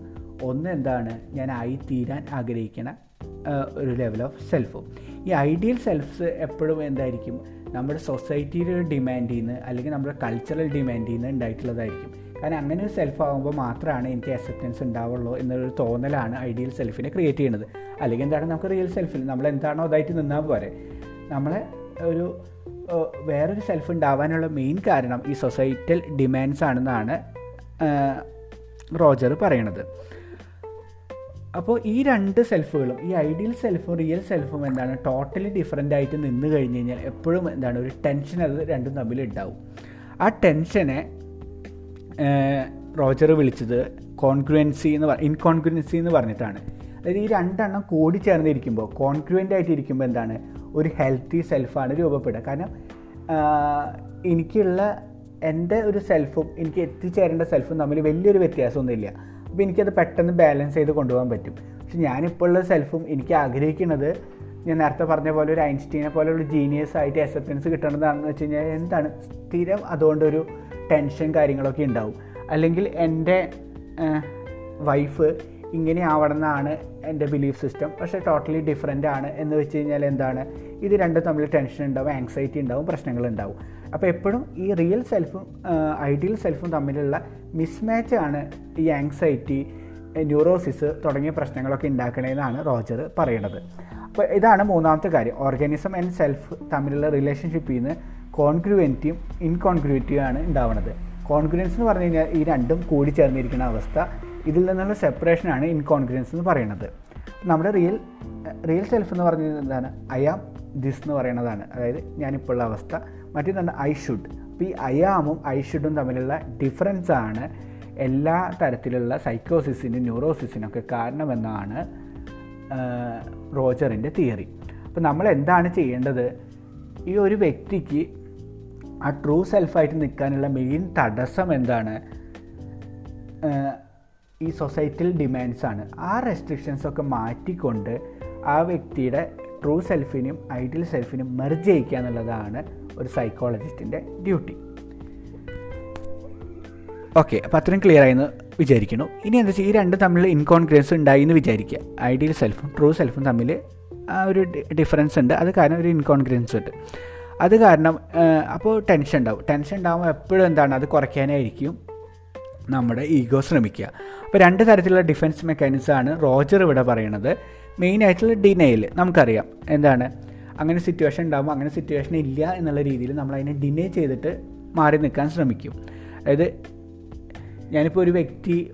ഒന്ന് എന്താണ് ഞാൻ ആയിത്തീരാൻ ആഗ്രഹിക്കുന്ന ഒരു ലെവൽ ഓഫ് സെൽഫും ഈ ഐഡിയൽ സെൽഫ്സ് എപ്പോഴും എന്തായിരിക്കും? നമ്മുടെ സൊസൈറ്റിയുടെ ഡിമാൻഡിൽ നിന്ന് അല്ലെങ്കിൽ നമ്മുടെ കൾച്ചറൽ ഡിമാൻഡിൽ നിന്ന് ഉണ്ടായിട്ടുള്ളതായിരിക്കും. കാരണം അങ്ങനെ ഒരു സെൽഫ് ആകുമ്പോൾ മാത്രമാണ് എനിക്ക് അക്സെപ്റ്റൻസ് ഉണ്ടാവുള്ളൂ എന്നൊരു തോന്നലാണ് ഐഡിയൽ സെൽഫിനെ ക്രിയേറ്റ് ചെയ്യുന്നത്. അല്ലെങ്കിൽ എന്താണ് നമുക്ക് റിയൽ സെൽഫിൽ നമ്മൾ എന്താണോ അതായിട്ട് നിന്നാൽ പോരെ. നമ്മളെ ഒരു വേറൊരു സെൽഫ് ഉണ്ടാവാനുള്ള മെയിൻ കാരണം ഈ സൊസൈറ്റൽ ഡിമാൻഡ്സ് ആണെന്നാണ് റോജർ പറയണത്. അപ്പോൾ ഈ രണ്ട് സെൽഫുകളും ഈ ഐഡിയൽ സെൽഫും റിയൽ സെൽഫും എന്താണ് ടോട്ടലി ഡിഫറെന്റ് ആയിട്ട് നിന്ന് കഴിഞ്ഞ് കഴിഞ്ഞാൽ എപ്പോഴും എന്താണ് ഒരു ടെൻഷൻ അത് രണ്ടും തമ്മിൽ ഉണ്ടാവും ആ ടെൻഷനെ റോജർ വിളിച്ചത് കോൺക്രുവൻസി എന്ന് പറ ഇൻകോൺക്രുവൻസി എന്ന് പറഞ്ഞിട്ടാണ്. അതായത് ഈ രണ്ടെണ്ണം കൂടി ചേർന്നിരിക്കുമ്പോൾ കോൺക്രുവന്റ് ആയിട്ട് ഇരിക്കുമ്പോൾ എന്താണ് ഒരു ഹെൽത്തി സെൽഫാണ് രൂപപ്പെടുക. കാരണം എനിക്കുള്ള എന്റെ ഒരു സെൽഫും എനിക്ക് എത്തിച്ചേരേണ്ട സെൽഫും തമ്മിൽ വലിയൊരു വ്യത്യാസമൊന്നുമില്ല. അപ്പോൾ എനിക്കത് പെട്ടെന്ന് ബാലൻസ് ചെയ്ത് കൊണ്ടുപോകാൻ പറ്റും. പക്ഷെ ഞാനിപ്പോൾ ഉള്ള സെൽഫും എനിക്ക് ആഗ്രഹിക്കുന്നത് ഞാൻ നേരത്തെ പറഞ്ഞ പോലെ ഒരു ഐൻസ്റ്റീനെ പോലെയുള്ള ജീനിയസ് ആയിട്ട് അക്സെപ്റ്റൻസ് കിട്ടണതാണെന്ന് വെച്ച് കഴിഞ്ഞാൽ എന്താണ്? സ്ഥിരം അതുകൊണ്ടൊരു ടെൻഷൻ കാര്യങ്ങളൊക്കെ ഉണ്ടാവും. അല്ലെങ്കിൽ എന്റെ വൈഫ് ഇങ്ങനെ ആവണമെന്നാണ് എന്റെ ബിലീഫ് സിസ്റ്റം പക്ഷേ ടോട്ടലി ഡിഫറെന്റ് ആണ് എന്ന് വെച്ച് കഴിഞ്ഞാൽ എന്താണ്? ഇത് രണ്ടും തമ്മിൽ ടെൻഷൻ ഉണ്ടാവും ആങ്സൈറ്റി ഉണ്ടാവും പ്രശ്നങ്ങൾ ഉണ്ടാവും. അപ്പോൾ എപ്പോഴും ഈ റിയൽ സെൽഫും ഐഡിയൽ സെൽഫും തമ്മിലുള്ള മിസ്മാച്ച് ആണ് ഈ ആങ്സൈറ്റി ന്യൂറോസിസ് തുടങ്ങിയ പ്രശ്നങ്ങളൊക്കെ ഉണ്ടാക്കണേന്നാണ് റോജർ പറയുന്നത് അപ്പോൾ ഇതാണ് മൂന്നാമത്തെ കാര്യം. ഓർഗാനിസം ആൻഡ് സെൽഫ് തമ്മിലുള്ള റിലേഷൻഷിപ്പിൽ നിന്ന് കോൺഗ്രുവന്റിയും ഇൻകോൺഗ്രുവന്റിയും ആണ് ഉണ്ടാവുന്നത് കോൺഗ്രുവൻസ് എന്ന് പറഞ്ഞു കഴിഞ്ഞാൽ ഈ രണ്ടും കൂടി ചേർന്നിരിക്കുന്ന അവസ്ഥ. ഇതിൽ നിന്നുള്ള സെപ്പറേഷനാണ് ഇൻകോൺഫിഡൻസ് എന്ന് പറയുന്നത്. നമ്മുടെ റിയൽ റിയൽ സെൽഫ് എന്ന് പറഞ്ഞത് എന്താണ്? ഐ ആം ദിസ് എന്ന് പറയുന്നതാണ്. അതായത് ഞാനിപ്പോഴുള്ള അവസ്ഥ. മറ്റേതാണ് ഐ ഷുഡ് അപ്പോൾ ഈ ഐ ആമും ഐ ഷുഡും തമ്മിലുള്ള ഡിഫറൻസ് ആണ് എല്ലാ തരത്തിലുള്ള സൈക്കോസിസിനും ന്യൂറോസിസിനൊക്കെ കാരണമെന്നാണ് റോജറിന്റെ തിയറി അപ്പോൾ നമ്മൾ എന്താണ് ചെയ്യേണ്ടത്? ഈ ഒരു വ്യക്തിക്ക് ആ ട്രൂ സെൽഫായിട്ട് നിൽക്കാനുള്ള മെയിൻ തടസ്സം എന്താണ്? ഈ സൊസൈറ്റൽ ഡിമാൻഡ്സ് ആണ്. ആ റെസ്ട്രിക്ഷൻസ് ഒക്കെ മാറ്റിക്കൊണ്ട് ആ വ്യക്തിയുടെ ട്രൂ സെൽഫിനും ഐഡിയൽ സെൽഫിനും മെർജ് ചെയ്യിക്കുക എന്നുള്ളതാണ് ഒരു സൈക്കോളജിസ്റ്റിന്റെ ഡ്യൂട്ടി ഓക്കെ അപ്പോൾ അത്രയും ക്ലിയർ ആയെന്ന് വിചാരിക്കുന്നു. ഇനി എന്താ വെച്ചാൽ ഈ രണ്ട് തമ്മിൽ ഇൻകോൺഗ്രൻസ് ഉണ്ടായി എന്ന് വിചാരിക്കുക. ഐഡിയൽ സെൽഫും ട്രൂ സെൽഫും തമ്മിൽ ആ ഒരു ഡിഫറൻസ് ഉണ്ട്. അത് കാരണം ഒരു ഇൻകോൺഗ്രൻസ് ഉണ്ട്. അത് കാരണം അപ്പോൾ ടെൻഷൻ ഉണ്ടാവും. ടെൻഷൻ ഉണ്ടാകുമ്പോൾ എപ്പോഴും എന്താണ്? അത് കുറയ്ക്കാനായിരിക്കും. നമ്മുടെ ഈഗോ ശ്രമിക്കുക. അപ്പോൾ രണ്ട് തരത്തിലുള്ള ഡിഫൻസ് മെക്കാനിസമാണ് റോജർ ഇവിടെ പറയുന്നത്. മെയിനായിട്ടുള്ള ഡിനയിൽ നമുക്കറിയാം. എന്താണ്? അങ്ങനെ സിറ്റുവേഷൻ ഉണ്ടാകുമ്പോൾ അങ്ങനെ സിറ്റുവേഷൻ ഇല്ല എന്നുള്ള രീതിയിൽ നമ്മൾ അതിനെ ഡിനേ ചെയ്തിട്ട് മാറി നിൽക്കാൻ ശ്രമിക്കും. അതായത് ഞാനിപ്പോൾ ഒരു വ്യക്തി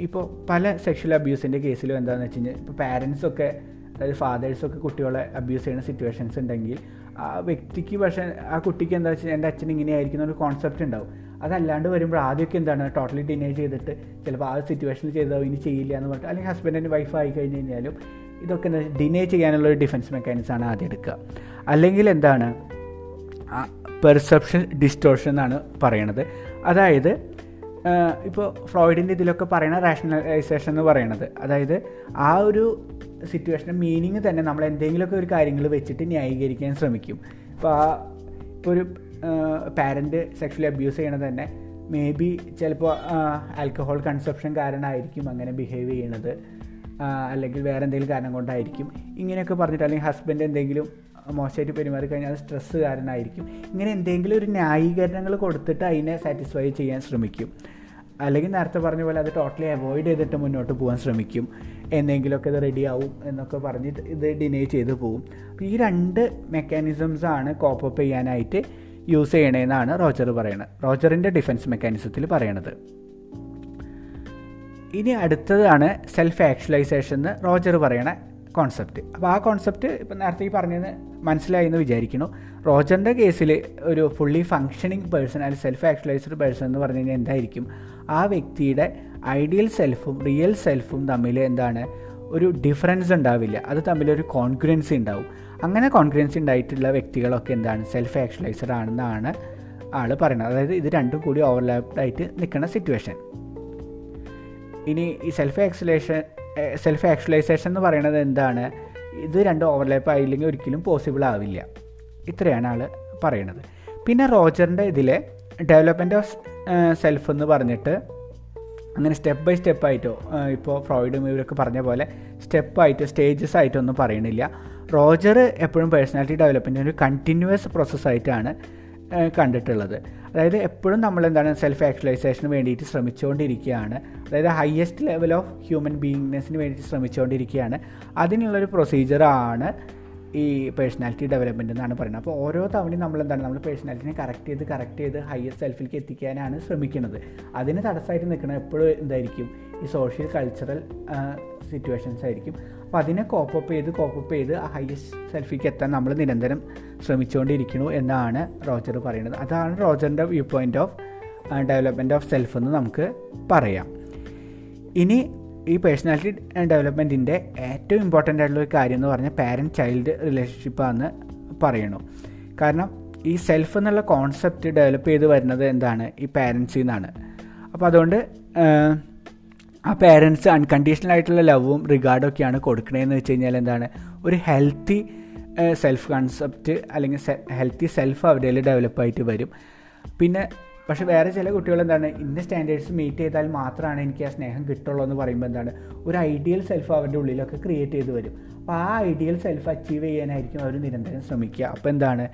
ഇപ്പോൾ പല സെക്ഷൽ അബ്യൂസിന്റെ കേസിലും എന്താണെന്ന് വെച്ച് കഴിഞ്ഞാൽ ഇപ്പോൾ പാരൻസൊക്കെ അതായത് ഫാദേഴ്സൊക്കെ കുട്ടികളെ അബ്യൂസ് ചെയ്യുന്ന സിറ്റുവേഷൻസ് ഉണ്ടെങ്കിൽ ആ വ്യക്തിക്ക് പക്ഷേ ആ കുട്ടിക്ക് എന്താ വെച്ചാൽ എന്റെ അച്ഛൻ ഇങ്ങനെയായിരിക്കുന്ന ഒരു കോൺസെപ്റ്റ് ഉണ്ടാവും. അതല്ലാണ്ട് വരുമ്പോൾ ആദ്യമൊക്കെ എന്താണ് ടോട്ടലി ഡിനേ ചെയ്തിട്ട് ചിലപ്പോൾ ആ സിറ്റുവേഷനിൽ ചെയ്തോ ഇനി ചെയ്യില്ല എന്ന് പറഞ്ഞിട്ട് അല്ലെങ്കിൽ ഹസ്ബൻഡ് ആൻഡ് വൈഫ് ആയി കഴിഞ്ഞ് കഴിഞ്ഞാലും ഇതൊക്കെ ഡിനേ ചെയ്യാനുള്ള ഒരു ഡിഫൻസ് മെക്കാനിസമാണ് ആദ്യം എടുക്കുക. അല്ലെങ്കിൽ എന്താണ്? പെർസെപ്ഷൻ ഡിസ്റ്റോർഷൻ എന്നാണ് പറയണത്. അതായത് ഇപ്പോൾ ഫ്രോയിഡിന്റെ ഇതിലൊക്കെ പറയുന്ന റാഷണലൈസേഷൻ എന്ന് പറയണത്. അതായത് ആ ഒരു സിറ്റുവേഷന്റെ മീനിങ് തന്നെ നമ്മൾ എന്തെങ്കിലുമൊക്കെ ഒരു കാര്യങ്ങൾ വെച്ചിട്ട് ന്യായീകരിക്കാൻ ശ്രമിക്കും. ഇപ്പോൾ ആ ഇപ്പോൾ ഒരു പാരന്റ് സെക്ഷലി അബ്യൂസ് ചെയ്യണത് തന്നെ. മേ ബി ചിലപ്പോൾ ആൽക്കഹോൾ കൺസപ്ഷൻ കാരണമായിരിക്കും അങ്ങനെ ബിഹേവ് ചെയ്യണത്. അല്ലെങ്കിൽ വേറെ എന്തെങ്കിലും കാരണം കൊണ്ടായിരിക്കും. ഇങ്ങനെയൊക്കെ പറഞ്ഞിട്ട് അല്ലെങ്കിൽ ഹസ്ബൻഡ് എന്തെങ്കിലും മോശമായിട്ട് പെരുമാറി കഴിഞ്ഞാൽ അത് സ്ട്രെസ്സ് കാരണമായിരിക്കും ഇങ്ങനെ എന്തെങ്കിലും ഒരു ന്യായീകരണങ്ങൾ കൊടുത്തിട്ട് അതിനെ സാറ്റിസ്ഫൈ ചെയ്യാൻ ശ്രമിക്കും. അല്ലെങ്കിൽ നേരത്തെ പറഞ്ഞ പോലെ അത് ടോട്ടലി അവോയ്ഡ് ചെയ്തിട്ട് മുന്നോട്ട് പോകാൻ ശ്രമിക്കും. എന്തെങ്കിലുമൊക്കെ ഇത് റെഡി ആവും എന്നൊക്കെ പറഞ്ഞിട്ട് ഇത് ഡിനേ ചെയ്ത് പോകും അപ്പോൾ ഈ രണ്ട് മെക്കാനിസംസാണ് കോപ്പപ്പ് ചെയ്യാനായിട്ട് യൂസ് ചെയ്യണേന്നാണ് റോജർ പറയുന്നത് റോജറിന്റെ ഡിഫൻസ് മെക്കാനിസത്തിൽ പറയണത്. ഇനി അടുത്തതാണ് സെൽഫ് ആക്ച്വലൈസേഷൻ എന്ന് റോജർ പറയണ കോൺസെപ്റ്റ് അപ്പോൾ ആ കോൺസെപ്റ്റ് ഇപ്പം നേരത്തെ ഈ പറഞ്ഞത് മനസ്സിലായി എന്ന് വിചാരിക്കുന്നു. റോജറിന്റെ കേസിൽ ഒരു ഫുള്ളി ഫങ്ഷനിങ് പേഴ്സൺ അല്ലെങ്കിൽ സെൽഫ് ആക്ച്വലൈസ്ഡ് പേഴ്സൺ എന്ന് പറഞ്ഞു കഴിഞ്ഞാൽ എന്തായിരിക്കും? ആ വ്യക്തിയുടെ ഐഡിയൽ സെൽഫും റിയൽ സെൽഫും തമ്മിൽ എന്താണ്? ഒരു ഡിഫറൻസ് ഉണ്ടാവില്ല. അത് തമ്മിലൊരു കോൺഫിഡൻസ് ഉണ്ടാവും. അങ്ങനെ കോൺഫിഡൻസ് ഉണ്ടായിട്ടുള്ള വ്യക്തികളൊക്കെ എന്താണ്? സെൽഫ് ആക്ച്വലൈസർ ആണെന്നാണ് ആൾ പറയുന്നത്. അതായത് ഇത് രണ്ടും കൂടി ഓവർലാപ്ഡ് ആയിട്ട് നിൽക്കുന്ന സിറ്റുവേഷൻ ഇനി ഈ സെൽഫ് ആക്ച്വലേഷൻ സെൽഫ് ആക്ച്വലൈസേഷൻ എന്ന് പറയുന്നത് എന്താണ്? ഇത് രണ്ടും ഓവർലാപ്പ് ആയില്ലെങ്കിൽ ഒരിക്കലും പോസിബിൾ ആവില്ല. ഇത്രയാണ് ആൾ പറയണത് പിന്നെ റോജറിന്റെ ഇതിലെ ഡെവലപ്മെന്റ് ഓഫ് സെൽഫ് എന്ന് പറഞ്ഞിട്ട് അങ്ങനെ സ്റ്റെപ്പ് ബൈ സ്റ്റെപ്പായിട്ടോ ഇപ്പോൾ ഫ്രോയിഡും ഇവരൊക്കെ പറഞ്ഞ പോലെ സ്റ്റെപ്പായിട്ടോ സ്റ്റേജസ് ആയിട്ടോ ഒന്നും പറയണില്ല. റോജർ എപ്പോഴും പേഴ്സണാലിറ്റി ഡെവലപ്മെന്റ് ഒരു കണ്ടിന്യൂസ് പ്രോസസ്സായിട്ടാണ് കണ്ടിട്ടുള്ളത്. അതായത് എപ്പോഴും നമ്മൾ എന്താണ് സെൽഫ് ആക്ച്വലൈസേഷന് വേണ്ടിയിട്ട് ശ്രമിച്ചുകൊണ്ടിരിക്കുകയാണ്. അതായത് ഹയസ്റ്റ് ലെവൽ ഓഫ് ഹ്യൂമൻ ബീയിങ്നെസ്സിന് വേണ്ടിയിട്ട് ശ്രമിച്ചുകൊണ്ടിരിക്കുകയാണ്. അതിനുള്ളൊരു പ്രൊസീജിയറാണ് ഈ പേഴ്സണാലിറ്റി ഡെവലപ്മെന്റ് എന്നാണ് പറയുന്നത്. അപ്പോൾ ഓരോ തവണയും നമ്മൾ എന്താണ് നമ്മൾ പേഴ്സണാലിറ്റിനെ കറക്റ്റ് ചെയ്ത് കറക്റ്റ് ചെയ്ത് ഹയസ്റ്റ് സെൽഫിലേക്ക് എത്തിക്കാനാണ് ശ്രമിക്കുന്നത്. അതിന് തടസ്സമായിട്ട് നിൽക്കുന്നത് എപ്പോഴും എന്തായിരിക്കും? ഈ സോഷ്യൽ കൾച്ചറൽ സിറ്റുവേഷൻസ് ആയിരിക്കും. അപ്പോൾ അതിനെ കോപ്പപ്പ് ചെയ്ത് കോപ്പപ്പ് ചെയ്ത് ആ ഹയസ്റ്റ് സെൽഫിക്ക് എത്താൻ നമ്മൾ നിരന്തരം ശ്രമിച്ചുകൊണ്ടിരിക്കുന്നു എന്നാണ് റോജർ പറയുന്നത്. അതാണ് റോജറിന്റെ view point of development of self എന്ന് നമുക്ക് പറയാം. ഇനി ഈ പേഴ്സണാലിറ്റി ഡെവലപ്മെന്റിന്റെ ഏറ്റവും ഇമ്പോർട്ടന്റ് ആയിട്ടുള്ള ഒരു കാര്യം എന്ന് പറഞ്ഞാൽ പാരന്റ് ചൈൽഡ് റിലേഷൻഷിപ്പാണെന്ന് പറയണു. കാരണം ഈ സെൽഫ് എന്നുള്ള കോൺസെപ്റ്റ് ഡെവലപ്പ് ചെയ്ത് വരുന്നത് എന്താണ്? ഈ പാരൻസിൽ നിന്നാണ് അപ്പോൾ അതുകൊണ്ട് ആ പേരൻസ് അൺകണ്ടീഷണൽ ആയിട്ടുള്ള ലവും റിഗാർഡും ഒക്കെയാണ് കൊടുക്കണതെന്ന് വെച്ച് കഴിഞ്ഞാൽ എന്താണ്? ഒരു ഹെൽത്തി സെൽഫ് കൺസെപ്റ്റ് അല്ലെങ്കിൽ ഹെൽത്തി സെൽഫ് അവരുടെ ഡെവലപ്പായിട്ട് വരും. പിന്നെ പക്ഷേ വേറെ ചില കുട്ടികൾ എന്താണ്? ഇന്ന സ്റ്റാൻഡേർഡ്സ് മീറ്റ് ചെയ്താൽ മാത്രമാണ് എനിക്ക് ആ സ്നേഹം കിട്ടുള്ളൂ എന്ന് പറയുമ്പോൾ എന്താണ്? ഒരു ഐഡിയൽ സെൽഫ് അവരുടെ ഉള്ളിലൊക്കെ ക്രിയേറ്റ് ചെയ്ത് വരും. അപ്പോൾ ആ ഐഡിയൽ സെൽഫ് അച്ചീവ് ചെയ്യാനായിരിക്കും അവർ നിരന്തരം ശ്രമിക്കുക. അപ്പോൾ എന്താണ്?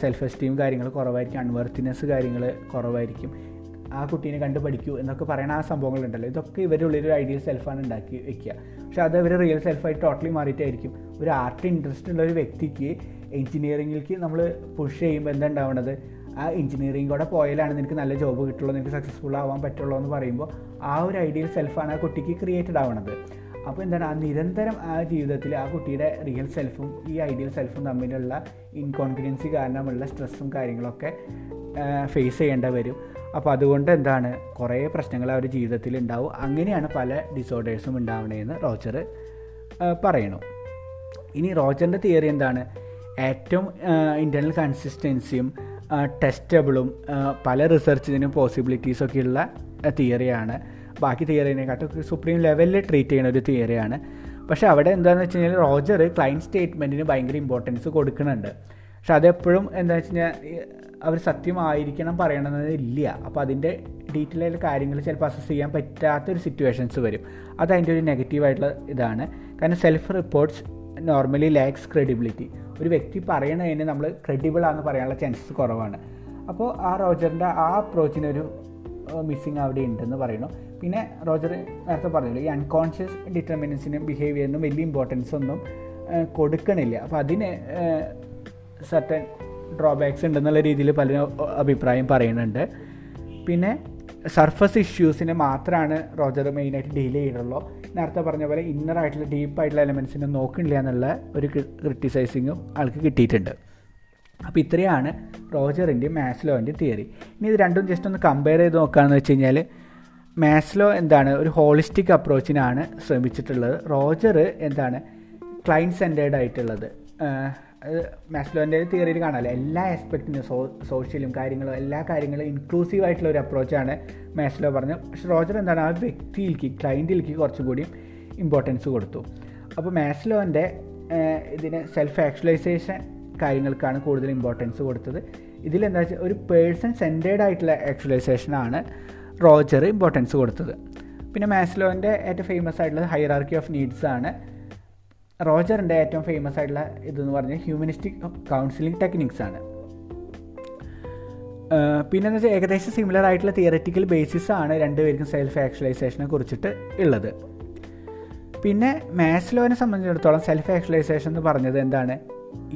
സെൽഫ് എസ്റ്റീം കാര്യങ്ങൾ കുറവായിരിക്കും. അൺവർത്തിനെസ് കാര്യങ്ങൾ കുറവായിരിക്കും. ആ കുട്ടീനെ കണ്ട് പഠിക്കൂ എന്നൊക്കെ പറയുന്ന ആ സംഭവങ്ങളുണ്ടല്ലോ. ഇതൊക്കെ ഇവരുടെ ഉള്ളിൽ ഒരു ഐഡിയൽ സെൽഫാണ് ഉണ്ടാക്കി വെക്കുക. പക്ഷെ അത് അവർ റിയൽ സെൽഫായി ടോട്ടലി മാറിയിട്ടായിരിക്കും. ഒരു ആർട്ട് ഇൻട്രസ്റ്റ് ഉള്ള ഒരു വ്യക്തിക്ക് എഞ്ചിനീയറിംഗിലേക്ക് നമ്മൾ പുഷ് ചെയ്യുമ്പോൾ എന്താ ഉണ്ടാവുന്നത് ആ എഞ്ചിനീയറിംഗ് കൂടെ പോയാലാണ് നിനക്ക് നല്ല ജോബ് കിട്ടുള്ളൂ നിനക്ക് സക്സസ്ഫുൾ ആവാൻ പറ്റുള്ളൂ എന്ന് പറയുമ്പോൾ ആ ഒരു ഐഡിയൽ സെൽഫാണ് ആ കുട്ടിക്ക് ക്രിയേറ്റഡ് ആവണത്. അപ്പോൾ എന്താണ്? ആ നിരന്തരം ആ ജീവിതത്തിൽ ആ കുട്ടിയുടെ റിയൽ സെൽഫും ഈ ഐഡിയൽ സെൽഫും തമ്മിലുള്ള ഇൻകോൺഫിഡൻസി കാരണമുള്ള സ്ട്രെസ്സും കാര്യങ്ങളൊക്കെ ഫേസ് ചെയ്യേണ്ടി വരും. അപ്പോൾ അതുകൊണ്ട് എന്താണ് കുറേ പ്രശ്നങ്ങൾ അവരുടെ ജീവിതത്തിൽ ഉണ്ടാവും അങ്ങനെയാണ് പല ഡിസോർഡേഴ്സും ഉണ്ടാവണതെന്ന് റോജർ പറയണു. ഇനി റോജറിന്റെ തിയറി എന്താണ്? ഏറ്റവും ഇന്റേർണൽ കൺസിസ്റ്റൻസിയും ടെസ്റ്റബിളും പല റിസർച്ചിനും പോസിബിലിറ്റീസൊക്കെ ഉള്ള തിയറിയാണ്. ബാക്കി തിയറിനെക്കാട്ടും സുപ്രീം ലെവലിൽ ട്രീറ്റ് ചെയ്യുന്ന ഒരു തിയറിയാണ്. പക്ഷേ അവിടെ എന്താണെന്ന് വെച്ച് കഴിഞ്ഞാൽ റോജർ ക്ലൈന്റ് സ്റ്റേറ്റ്മെന്റിന് ഭയങ്കര ഇമ്പോർട്ടൻസ് കൊടുക്കുന്നുണ്ട്. പക്ഷെ അതെപ്പോഴും എന്താണെന്ന് വെച്ച് കഴിഞ്ഞാൽ അവർ സത്യമായിരിക്കണം പറയണമെന്നില്ല അപ്പോൾ അതിന്റെ ഡീറ്റെയിൽ ആയിട്ട് കാര്യങ്ങൾ ചിലപ്പോൾ അസസ് ചെയ്യാൻ പറ്റാത്തൊരു സിറ്റുവേഷൻസ് വരും. അത് അതിന്റെ ഒരു നെഗറ്റീവായിട്ടുള്ള ഇതാണ്. കാരണം self reports normally lacks credibility ഒരു വ്യക്തി പറയണതിന് നമ്മൾ ക്രെഡിബിൾ ആണെന്ന് പറയാനുള്ള ചാൻസസ് കുറവാണ്. അപ്പോൾ ആ റോജറിന്റെ ആ അപ്രോച്ചിനൊരു മിസ്സിങ് അവിടെ ഉണ്ടെന്ന് പറയുന്നു. പിന്നെ റോജർ നേരത്തെ പറഞ്ഞില്ല ഈ അൺകോൺഷ്യസ് ഡിറ്റർമിനൻസിനും ബിഹേവിയറിനും വലിയ ഇമ്പോർട്ടൻസ് ഒന്നും കൊടുക്കണില്ല. അപ്പോൾ അതിന് സർട്ടൻ ഡ്രോബാക്സ് ഉണ്ടെന്നുള്ള രീതിയിൽ പല അഭിപ്രായം പറയുന്നുണ്ട്. പിന്നെ സർഫസ് ഇഷ്യൂസിനെ മാത്രമാണ് റോജർ മെയിനായിട്ട് ഡീൽ ചെയ്യുള്ളൂ നേരത്തെ പറഞ്ഞ പോലെ ഇന്നർ ആയിട്ടുള്ള ഡീപ്പായിട്ടുള്ള എലമെൻസിനെ നോക്കണില്ല എന്നുള്ള ഒരു ക്രിട്ടിസൈസിങ്ങും ആൾക്ക് കിട്ടിയിട്ടുണ്ട്. അപ്പോൾ ഇത്രയാണ് റോജറിന്റെയും മാസ്ലോന്റെയും തിയറി ഇനി ഇത് രണ്ടും ജസ്റ്റ് ഒന്ന് കമ്പയർ ചെയ്ത് നോക്കുകയാണെന്ന് വെച്ച് കഴിഞ്ഞാൽ മാസ്ലോ എന്താണ് ഒരു ഹോളിസ്റ്റിക് അപ്രോച്ചിനാണ് ശ്രമിച്ചിട്ടുള്ളത്. റോജർ എന്താണ് ക്ലൈന്റ് സെന്റേഡ് ആയിട്ടുള്ളത് മാസ്ലോന്റെ തിയറിയിൽ കാണാമല്ലോ എല്ലാ ആസ്പെക്റ്റിനും സോ സോഷ്യലും കാര്യങ്ങളും എല്ലാ കാര്യങ്ങളും ഇൻക്ലൂസീവ് ആയിട്ടുള്ള ഒരു അപ്രോച്ചാണ് മാസ്ലോ പറഞ്ഞത്. പക്ഷെ റോജർ എന്താണ്? ആ വ്യക്തിയിലേക്ക് ക്ലയന്റിലേക്ക് കുറച്ചും കൂടി ഇമ്പോർട്ടൻസ് കൊടുത്തു അപ്പോൾ മാസ്ലോന്റെ ഇതിന് സെൽഫ് ആക്ച്വലൈസേഷൻ കാര്യങ്ങൾക്കാണ് കൂടുതൽ ഇമ്പോർട്ടൻസ് കൊടുത്തത്. ഇതിലെന്താ വെച്ചാൽ ഒരു പേഴ്സൺ സെന്റേഡ് ആയിട്ടുള്ള ആക്ച്വലൈസേഷനാണ് റോജർ ഇമ്പോർട്ടൻസ് കൊടുത്തത്. പിന്നെ മാസ്ലോന്റെ ഏറ്റവും ഫേമസ് ആയിട്ടുള്ളത് ഹൈറാർക്കി ഓഫ് നീഡ്സ് ആണ്. റോജറിന്റെ ഏറ്റവും ഫേമസ് ആയിട്ടുള്ള ഇതെന്ന് പറഞ്ഞാൽ ഹ്യൂമനിസ്റ്റിക് കൗൺസിലിംഗ് ടെക്നിക്സ് ആണ്. പിന്നെ എന്ന് വെച്ചാൽ ഏകദേശം സിമിലർ ആയിട്ടുള്ള തിയററ്റിക്കൽ ബേസിസ് ആണ് രണ്ടുപേർക്കും സെൽഫ് ആക്ച്വലൈസേഷനെ കുറിച്ചിട്ട് ഉള്ളത്. പിന്നെ മാസ്ലോനെ സംബന്ധിച്ചിടത്തോളം സെൽഫ് ആക്ച്വലൈസേഷൻ എന്ന് പറഞ്ഞത് എന്താണ്?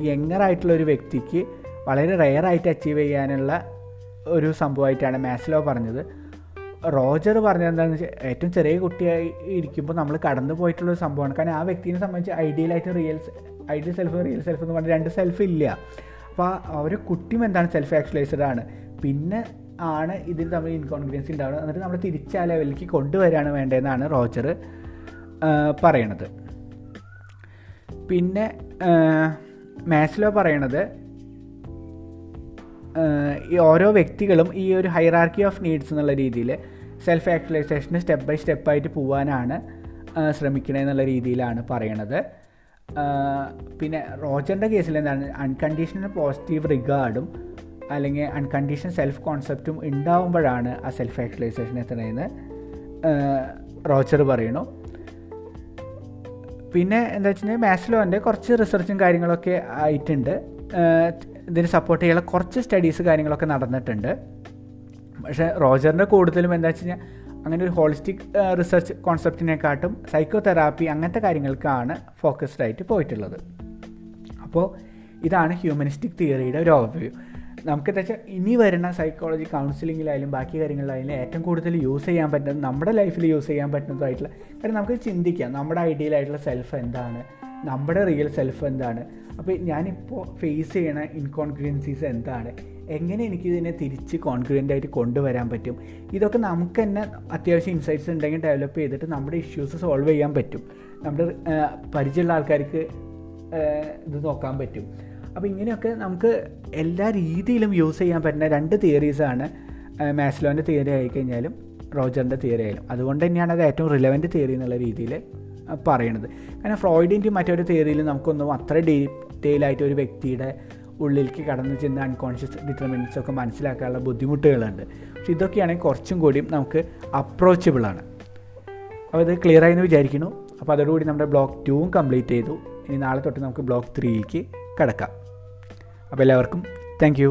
യങ്ങർ ആയിട്ടുള്ള ഒരു വ്യക്തിക്ക് വളരെ റെയർ ആയിട്ട് അച്ചീവ് ചെയ്യാനുള്ള ഒരു സംഭവമായിട്ടാണ് മാസ്ലോ പറഞ്ഞത്. റോജർ പറഞ്ഞത് എന്താണെന്ന് വെച്ചാൽ ഏറ്റവും ചെറിയ കുട്ടിയായി ഇരിക്കുമ്പോൾ നമ്മൾ കടന്നു പോയിട്ടുള്ള ഒരു സംഭവമാണ്. കാരണം ആ വ്യക്തിനെ സംബന്ധിച്ച് ഐഡിയലായിട്ട് real ideal self real self എന്ന് പറഞ്ഞാൽ രണ്ട് സെൽഫ് ഇല്ല. അപ്പോൾ ഒരു കുട്ടിയും എന്താണ് സെൽഫ് ആക്ച്വലൈസ്ഡ് ആണ്. പിന്നെ ആണ് ഇതിൽ തമ്മിൽ ഇൻകോൺഫിഡൻസ് ഉണ്ടാവുന്നത്. എന്നിട്ട് നമ്മൾ തിരിച്ച് ആ ലെവലിലേക്ക് കൊണ്ടുവരികയാണ് വേണ്ടതെന്നാണ് റോജർ പറയണത്. പിന്നെ മാത്സിലോ പറയണത് ഈ ഓരോ വ്യക്തികളും ഈ ഒരു ഹൈറാർക്കി ഓഫ് നീഡ്സ് എന്നുള്ള രീതിയിൽ സെൽഫ് ആക്ച്വലൈസേഷന് സ്റ്റെപ്പ് ബൈ സ്റ്റെപ്പായിട്ട് പോകാനാണ് ശ്രമിക്കണതെന്നുള്ള രീതിയിലാണ് പറയണത്. പിന്നെ റോജറിന്റെ കേസിൽ എന്താണ്? അൺകണ്ടീഷണൽ പോസിറ്റീവ് റിഗാർഡും അല്ലെങ്കിൽ അൺകണ്ടീഷണൽ സെൽഫ് കോൺസെപ്റ്റും ഉണ്ടാവുമ്പോഴാണ് ആ സെൽഫ് ആക്ച്വലൈസേഷൻ എത്തണതെന്ന് റോജർ പറയണു പിന്നെ എന്താ വെച്ചിട്ടുണ്ടെങ്കിൽ മാസ്ലോന്റെ കുറച്ച് റിസർച്ചും കാര്യങ്ങളൊക്കെ ആയിട്ടുണ്ട്. ഇതിന് സപ്പോർട്ട് ചെയ്യാനുള്ള കുറച്ച് സ്റ്റഡീസ് കാര്യങ്ങളൊക്കെ നടന്നിട്ടുണ്ട്. പക്ഷേ റോജറിന്റെ കൂടുതലും എന്താ വെച്ച് കഴിഞ്ഞാൽ അങ്ങനെ ഒരു ഹോളിസ്റ്റിക് റിസർച്ച് കോൺസെപ്റ്റിനെക്കാട്ടും സൈക്കോ തെറാപ്പി അങ്ങനത്തെ കാര്യങ്ങൾക്കാണ് ഫോക്കസ്ഡ് ആയിട്ട് പോയിട്ടുള്ളത്. അപ്പോൾ ഇതാണ് ഹ്യൂമനിസ്റ്റിക് തിയറിയുടെ ഒരു ഓവർവ്യൂ നമുക്ക് എന്താ വെച്ചാൽ ഇനി വരുന്ന സൈക്കോളജി കൗൺസിലിങ്ങിലായാലും ബാക്കി കാര്യങ്ങളിലായാലും ഏറ്റവും കൂടുതൽ യൂസ് ചെയ്യാൻ പറ്റുന്നത് നമ്മുടെ ലൈഫിൽ യൂസ് ചെയ്യാൻ പറ്റുന്നതായിട്ടുള്ള കാര്യം നമുക്ക് ചിന്തിക്കാം. നമ്മുടെ ഐഡിയലായിട്ടുള്ള സെൽഫ് എന്താണ്? നമ്മുടെ റിയൽ സെൽഫ് എന്താണ്? അപ്പോൾ ഞാനിപ്പോൾ ഫേസ് ചെയ്യണ ഇൻകോൺഫിഡൻസീസ് എന്താണ്? എങ്ങനെ എനിക്കിതിനെ തിരിച്ച് കോൺഫിഡന്റ് ആയിട്ട് കൊണ്ടുവരാൻ പറ്റും? ഇതൊക്കെ നമുക്ക് തന്നെ അത്യാവശ്യം ഇൻസൈറ്റ്സ് ഉണ്ടെങ്കിൽ ഡെവലപ്പ് ചെയ്തിട്ട് നമ്മുടെ ഇഷ്യൂസ് സോൾവ് ചെയ്യാൻ പറ്റും. നമ്മുടെ പരിചയമുള്ള ആൾക്കാർക്ക് ഇത് നോക്കാൻ പറ്റും. അപ്പോൾ ഇങ്ങനെയൊക്കെ നമുക്ക് എല്ലാ രീതിയിലും യൂസ് ചെയ്യാൻ പറ്റുന്ന രണ്ട് തിയറീസാണ് മാസ്ലോന്റെ തിയറി ആയിക്കഴിഞ്ഞാലും റോജറിന്റെ തിയറി ആയാലും. അതുകൊണ്ട് തന്നെയാണ് അത് ഏറ്റവും റിലവന്റ് തിയറി എന്നുള്ള രീതിയിൽ പറയണത്. കാരണം ഫ്രോയിഡിന്റെയും മറ്റൊരു തിയറിയിൽ നമുക്കൊന്നും അത്ര ഡീറ്റെയിൽ ആയിട്ട് ഒരു വ്യക്തിയുടെ ഉള്ളിലേക്ക് കടന്നു ചെന്ന് അൺകോൺഷ്യസ് ഡിറ്റർമിനൻസ് ഒക്കെ മനസ്സിലാക്കാനുള്ള ബുദ്ധിമുട്ടുകളുണ്ട്. പക്ഷെ ഇതൊക്കെയാണെങ്കിൽ കുറച്ചും കൂടിയും നമുക്ക് അപ്രോച്ചബിളാണ് അപ്പോൾ ഇത് ക്ലിയർ ആയെന്ന് വിചാരിക്കുന്നു. അപ്പോൾ അതോടുകൂടി നമ്മുടെ ബ്ലോക്ക് ടൂവും കംപ്ലീറ്റ് ചെയ്തു. ഇനി നാളെ തൊട്ട് നമുക്ക് ബ്ലോക്ക് ത്രീയിലേക്ക് കിടക്കാം. അപ്പോൾ എല്ലാവർക്കും താങ്ക്